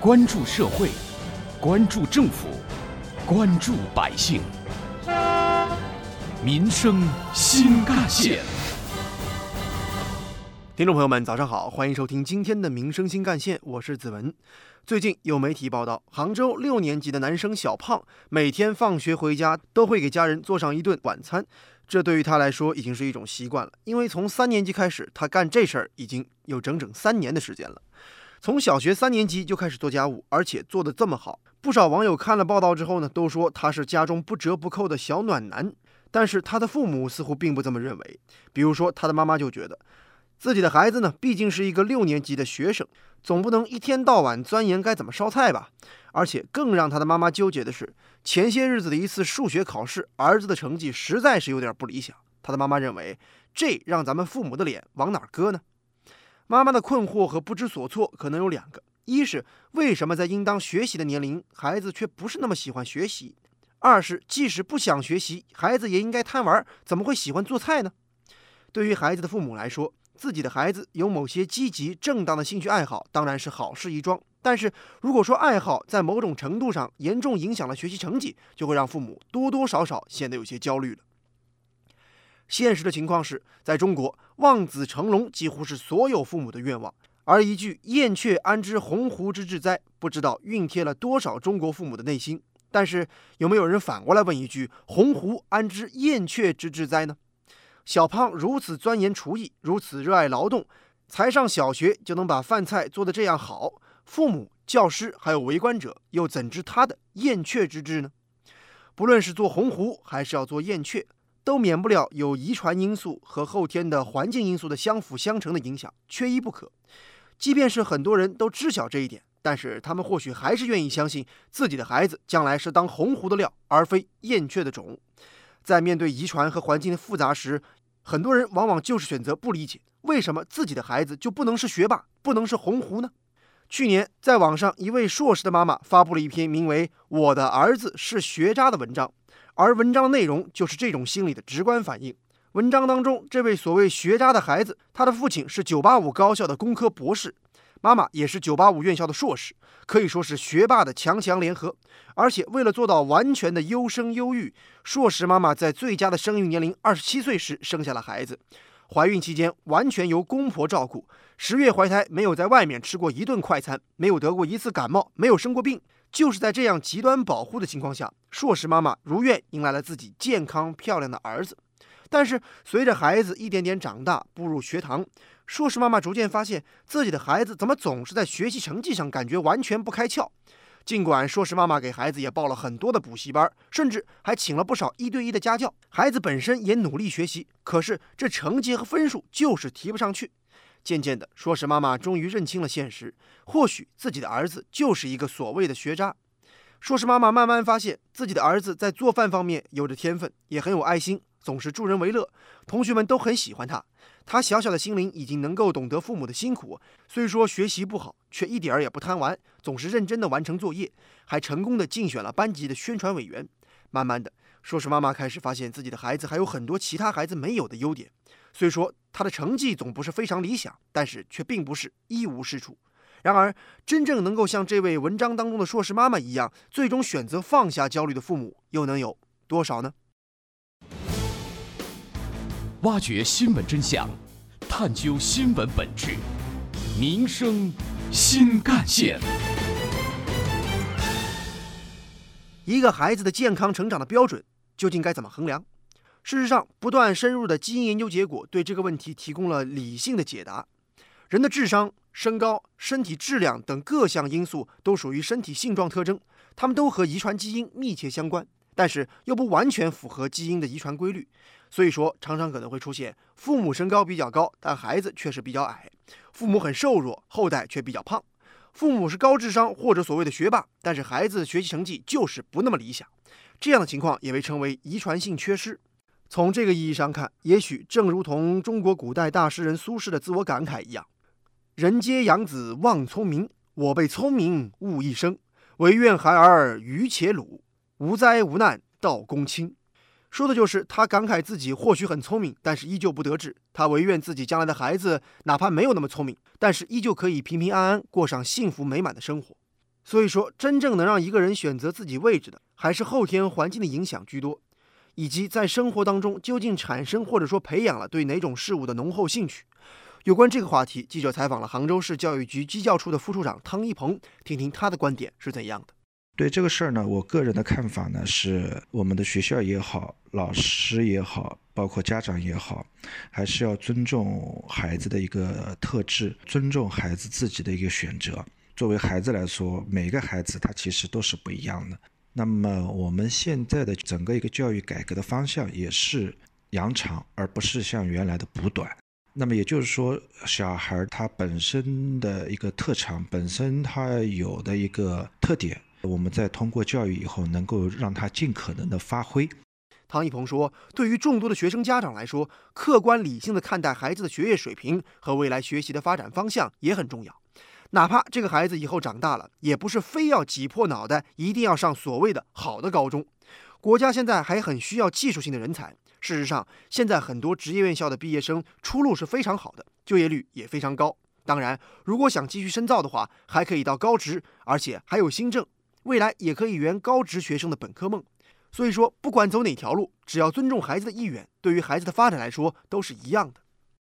关注社会，关注政府，关注百姓，民生新干线。听众朋友们，早上好，欢迎收听今天的《民生新干线》，我是子文。最近有媒体报道，杭州六年级的男生小胖每天放学回家都会给家人做上一顿晚餐，这对于他来说已经是一种习惯了。因为从三年级开始，他干这事儿已经有整整三年的时间了。从小学三年级就开始做家务，而且做得这么好，不少网友看了报道之后呢，都说他是家中不折不扣的小暖男。但是他的父母似乎并不这么认为，比如说他的妈妈就觉得。自己的孩子呢，毕竟是一个六年级的学生，总不能一天到晚钻研该怎么烧菜吧？而且更让他的妈妈纠结的是，前些日子的一次数学考试，儿子的成绩实在是有点不理想。他的妈妈认为，这让咱们父母的脸往哪搁呢？妈妈的困惑和不知所措可能有两个：一是为什么在应当学习的年龄，孩子却不是那么喜欢学习；二是即使不想学习，孩子也应该贪玩，怎么会喜欢做菜呢？对于孩子的父母来说，自己的孩子有某些积极正当的兴趣爱好，当然是好事一桩。但是如果说爱好在某种程度上严重影响了学习成绩，就会让父母多多少少显得有些焦虑了。现实的情况是，在中国，望子成龙几乎是所有父母的愿望。而一句“燕雀安知鸿鹄之志哉”，不知道熨贴了多少中国父母的内心。但是有没有人反过来问一句：“鸿鹄安知燕雀之志哉呢？”小胖如此钻研厨艺，如此热爱劳动，才上小学就能把饭菜做得这样好。父母、教师还有围观者又怎知他的燕雀之志呢？不论是做鸿鹄还是要做燕雀，都免不了有遗传因素和后天的环境因素的相辅相成的影响，缺一不可。即便是很多人都知晓这一点，但是他们或许还是愿意相信自己的孩子将来是当鸿鹄的料，而非燕雀的种。在面对遗传和环境的复杂时，很多人往往就是选择不理解，为什么自己的孩子就不能是学霸，不能是鸿鹄呢？去年，在网上，一位硕士的妈妈发布了一篇名为《我的儿子是学渣》的文章，而文章内容就是这种心理的直观反应。文章当中，这位所谓学渣的孩子，他的父亲是985高校的工科博士。妈妈也是985院校的硕士，可以说是学霸的强强联合。而且为了做到完全的优生优育，硕士妈妈在最佳的生育年龄二十七岁时生下了孩子。怀孕期间完全由公婆照顾，十月怀胎，没有在外面吃过一顿快餐，没有得过一次感冒，没有生过病。就是在这样极端保护的情况下，硕士妈妈如愿迎来了自己健康漂亮的儿子。但是随着孩子一点点长大，步入学堂。硕士妈妈逐渐发现自己的孩子怎么总是在学习成绩上感觉完全不开窍。尽管硕士妈妈给孩子也报了很多的补习班，甚至还请了不少一对一的家教，孩子本身也努力学习，可是这成绩和分数就是提不上去。渐渐的，硕士妈妈终于认清了现实，或许自己的儿子就是一个所谓的学渣。硕士妈妈慢慢发现自己的儿子在做饭方面有着天分，也很有爱心。总是助人为乐，同学们都很喜欢他。他小小的心灵已经能够懂得父母的辛苦，虽说学习不好，却一点儿也不贪玩，总是认真的完成作业，还成功的竞选了班级的宣传委员。慢慢的，硕士妈妈开始发现自己的孩子还有很多其他孩子没有的优点。虽说他的成绩总不是非常理想，但是却并不是一无是处。然而，真正能够像这位文章当中的硕士妈妈一样，最终选择放下焦虑的父母，又能有多少呢？挖掘新闻真相，探究新闻本质，民生新干线。一个孩子的健康成长的标准究竟该怎么衡量？事实上，不断深入的基因研究结果对这个问题提供了理性的解答。人的智商、身高、身体质量等各项因素都属于身体性状特征，它们都和遗传基因密切相关，但是又不完全符合基因的遗传规律。所以说，常常可能会出现父母身高比较高，但孩子却是比较矮；父母很瘦弱，后代却比较胖；父母是高智商或者所谓的学霸，但是孩子学习成绩就是不那么理想。这样的情况也被称为遗传性缺失。从这个意义上看，也许正如同中国古代大诗人苏轼的自我感慨一样：“人皆养子望聪明，我辈聪明误一生。唯愿孩儿愚且鲁，无灾无难到公卿。”说的就是他感慨自己或许很聪明，但是依旧不得志。他唯愿自己将来的孩子哪怕没有那么聪明，但是依旧可以平平安安过上幸福美满的生活。所以说，真正能让一个人选择自己位置的，还是后天环境的影响居多，以及在生活当中究竟产生或者说培养了对哪种事物的浓厚兴趣。有关这个话题，记者采访了杭州市教育局基教处的副处长汤一鹏，听听他的观点是怎样的。对这个事儿呢，我个人的看法呢是，我们的学校也好，老师也好，包括家长也好，还是要尊重孩子的一个特质，尊重孩子自己的一个选择。作为孩子来说，每个孩子他其实都是不一样的。那么我们现在的整个一个教育改革的方向也是扬长，而不是像原来的补短。那么也就是说，小孩他本身的一个特长，本身他有的一个特点，我们在通过教育以后，能够让他尽可能的发挥。唐一鹏说：“对于众多的学生家长来说，客观理性的看待孩子的学业水平和未来学习的发展方向也很重要。”哪怕这个孩子以后长大了，也不是非要挤破脑袋一定要上所谓的好的高中。国家现在还很需要技术性的人才。事实上，现在很多职业院校的毕业生出路是非常好的，就业率也非常高。当然，如果想继续深造的话，还可以到高职，而且还有新政，未来也可以圆高职学生的本科梦。所以说，不管走哪条路，只要尊重孩子的意愿，对于孩子的发展来说都是一样的。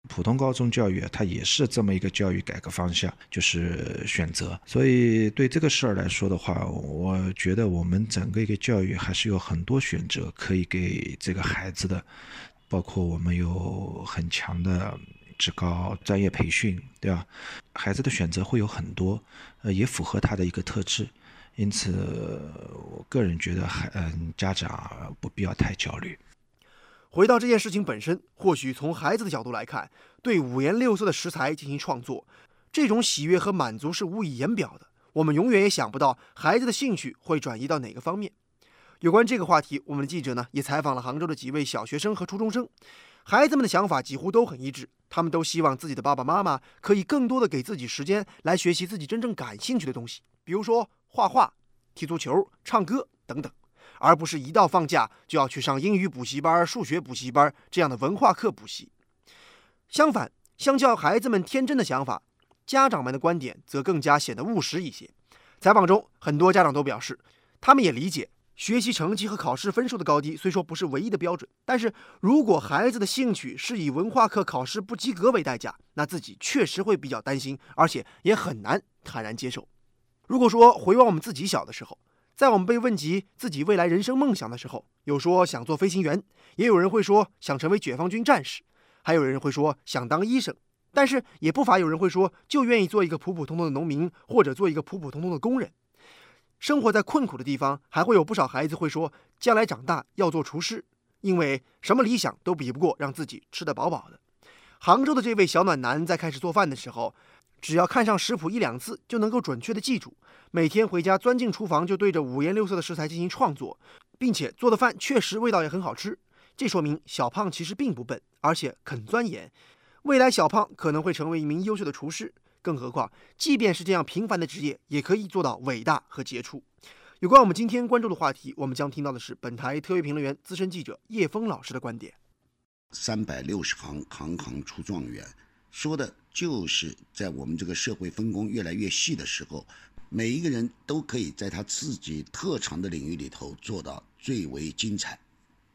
普通高中教育它也是这么一个教育改革方向，就是选择。所以对这个事儿来说的话，我觉得我们整个一个教育还是有很多选择可以给这个孩子的，包括我们有很强的职高专业培训，对吧？孩子的选择会有很多，呃，也符合他的一个特质。因此，我个人觉得，孩嗯，家长不必要太焦虑。回到这件事情本身，或许从孩子的角度来看，对五颜六色的食材进行创作，这种喜悦和满足是无以言表的。我们永远也想不到孩子的兴趣会转移到哪个方面。有关这个话题，我们的记者呢也采访了杭州的几位小学生和初中生，孩子们的想法几乎都很一致，他们都希望自己的爸爸妈妈可以更多的给自己时间来学习自己真正感兴趣的东西，比如说画画、踢足球、唱歌等等。而不是一到放假就要去上英语补习班、数学补习班这样的文化课补习。相反，相较孩子们天真的想法，家长们的观点则更加显得务实一些。采访中，很多家长都表示，他们也理解学习成绩和考试分数的高低虽说不是唯一的标准，但是如果孩子的兴趣是以文化课考试不及格为代价，那自己确实会比较担心，而且也很难坦然接受。如果说回望我们自己小的时候，在我们被问及自己未来人生梦想的时候，有说想做飞行员，也有人会说想成为解放军战士，还有人会说想当医生，但是也不乏有人会说就愿意做一个普普通通的农民，或者做一个普普通通的工人。生活在困苦的地方，还会有不少孩子会说将来长大要做厨师，因为什么理想都比不过让自己吃得饱饱的。杭州的这位小暖男在开始做饭的时候。只要看上食谱一两次，就能够准确的记住。每天回家钻进厨房，就对着五颜六色的食材进行创作，并且做的饭确实味道也很好吃。这说明小胖其实并不笨，而且肯钻研。未来小胖可能会成为一名优秀的厨师。更何况，即便是这样平凡的职业，也可以做到伟大和杰出。有关我们今天关注的话题，我们将听到的是本台特约评论员、资深记者叶峰老师的观点。三百六十行，行行出状元。说的就是在我们这个社会分工越来越细的时候，每一个人都可以在他自己特长的领域里头做到最为精彩。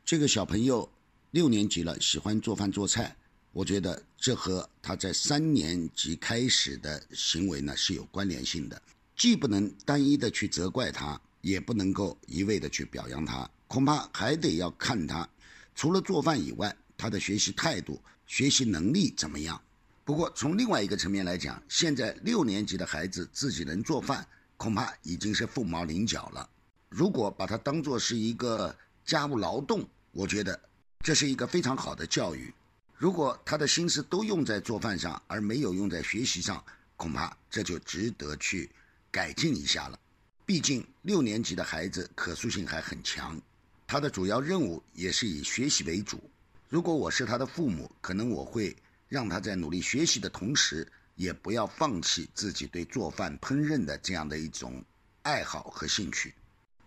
这个小朋友六年级了，喜欢做饭做菜，我觉得这和他在三年级开始的行为呢是有关联性的。既不能单一的去责怪他，也不能够一味的去表扬他，恐怕还得要看他除了做饭以外，他的学习态度、学习能力怎么样。不过，从另外一个层面来讲，现在六年级的孩子自己能做饭，恐怕已经是凤毛麟角了。如果把它当做是一个家务劳动，我觉得这是一个非常好的教育。如果他的心思都用在做饭上，而没有用在学习上，恐怕这就值得去改进一下了。毕竟六年级的孩子可塑性还很强，他的主要任务也是以学习为主。如果我是他的父母，可能我会。让他在努力学习的同时，也不要放弃自己对做饭、烹饪的这样的一种爱好和兴趣。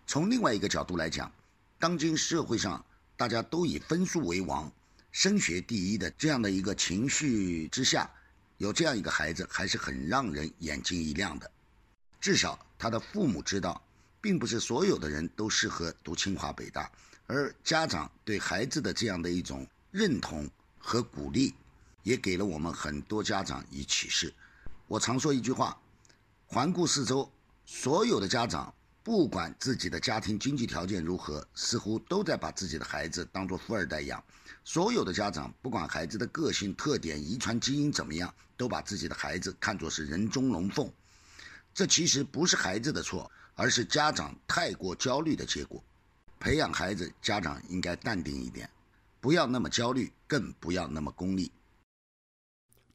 从另外一个角度来讲，当今社会上大家都以分数为王、升学第一的这样的一个情绪之下，有这样一个孩子还是很让人眼睛一亮的。至少他的父母知道，并不是所有的人都适合读清华北大，而家长对孩子的这样的一种认同和鼓励，也给了我们很多家长以启示。我常说一句话：环顾四周，所有的家长，不管自己的家庭经济条件如何，似乎都在把自己的孩子当做富二代养。所有的家长，不管孩子的个性特点、遗传基因怎么样，都把自己的孩子看作是人中龙凤。这其实不是孩子的错，而是家长太过焦虑的结果。培养孩子，家长应该淡定一点，不要那么焦虑，更不要那么功利。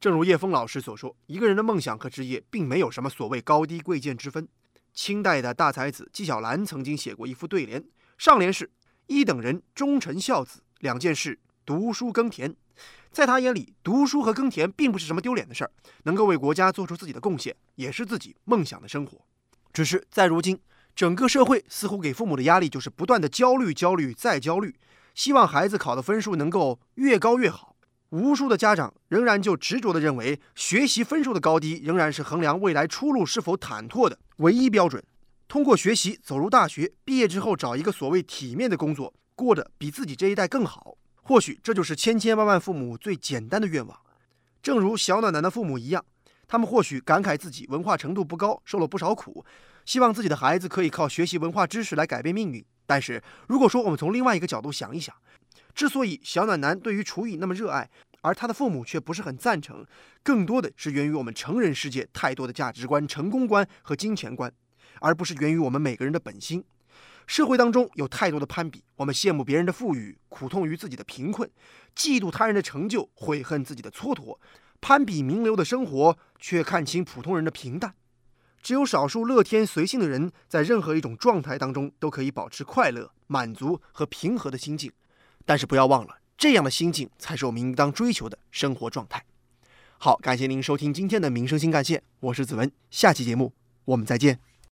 正如叶峰老师所说，一个人的梦想和职业并没有什么所谓高低贵贱之分。清代的大才子纪晓岚曾经写过一副对联，上联是“一等人，忠臣孝子，两件事，读书耕田”。在他眼里，读书和耕田并不是什么丢脸的事儿，能够为国家做出自己的贡献，也是自己梦想的生活。只是在如今，整个社会似乎给父母的压力就是不断的焦虑、焦虑再焦虑，希望孩子考的分数能够越高越好。无数的家长仍然就执着地认为，学习分数的高低仍然是衡量未来出路是否坦拓的唯一标准。通过学习走入大学，毕业之后找一个所谓体面的工作，过得比自己这一代更好。或许这就是千千万万父母最简单的愿望，正如小暖男的父母一样，他们或许感慨自己文化程度不高，受了不少苦，希望自己的孩子可以靠学习文化知识来改变命运。但是，如果说我们从另外一个角度想一想，之所以小暖男对于厨艺那么热爱，而他的父母却不是很赞成，更多的是源于我们成人世界太多的价值观、成功观和金钱观，而不是源于我们每个人的本心。社会当中有太多的攀比，我们羡慕别人的富裕，苦痛于自己的贫困；嫉妒他人的成就，悔恨自己的蹉跎；攀比名流的生活，却看清普通人的平淡。只有少数乐天随性的人，在任何一种状态当中都可以保持快乐、满足和平和的心境。但是不要忘了，这样的心境才是我们应当追求的生活状态。好，感谢您收听今天的民生新干线，我是子文，下期节目我们再见。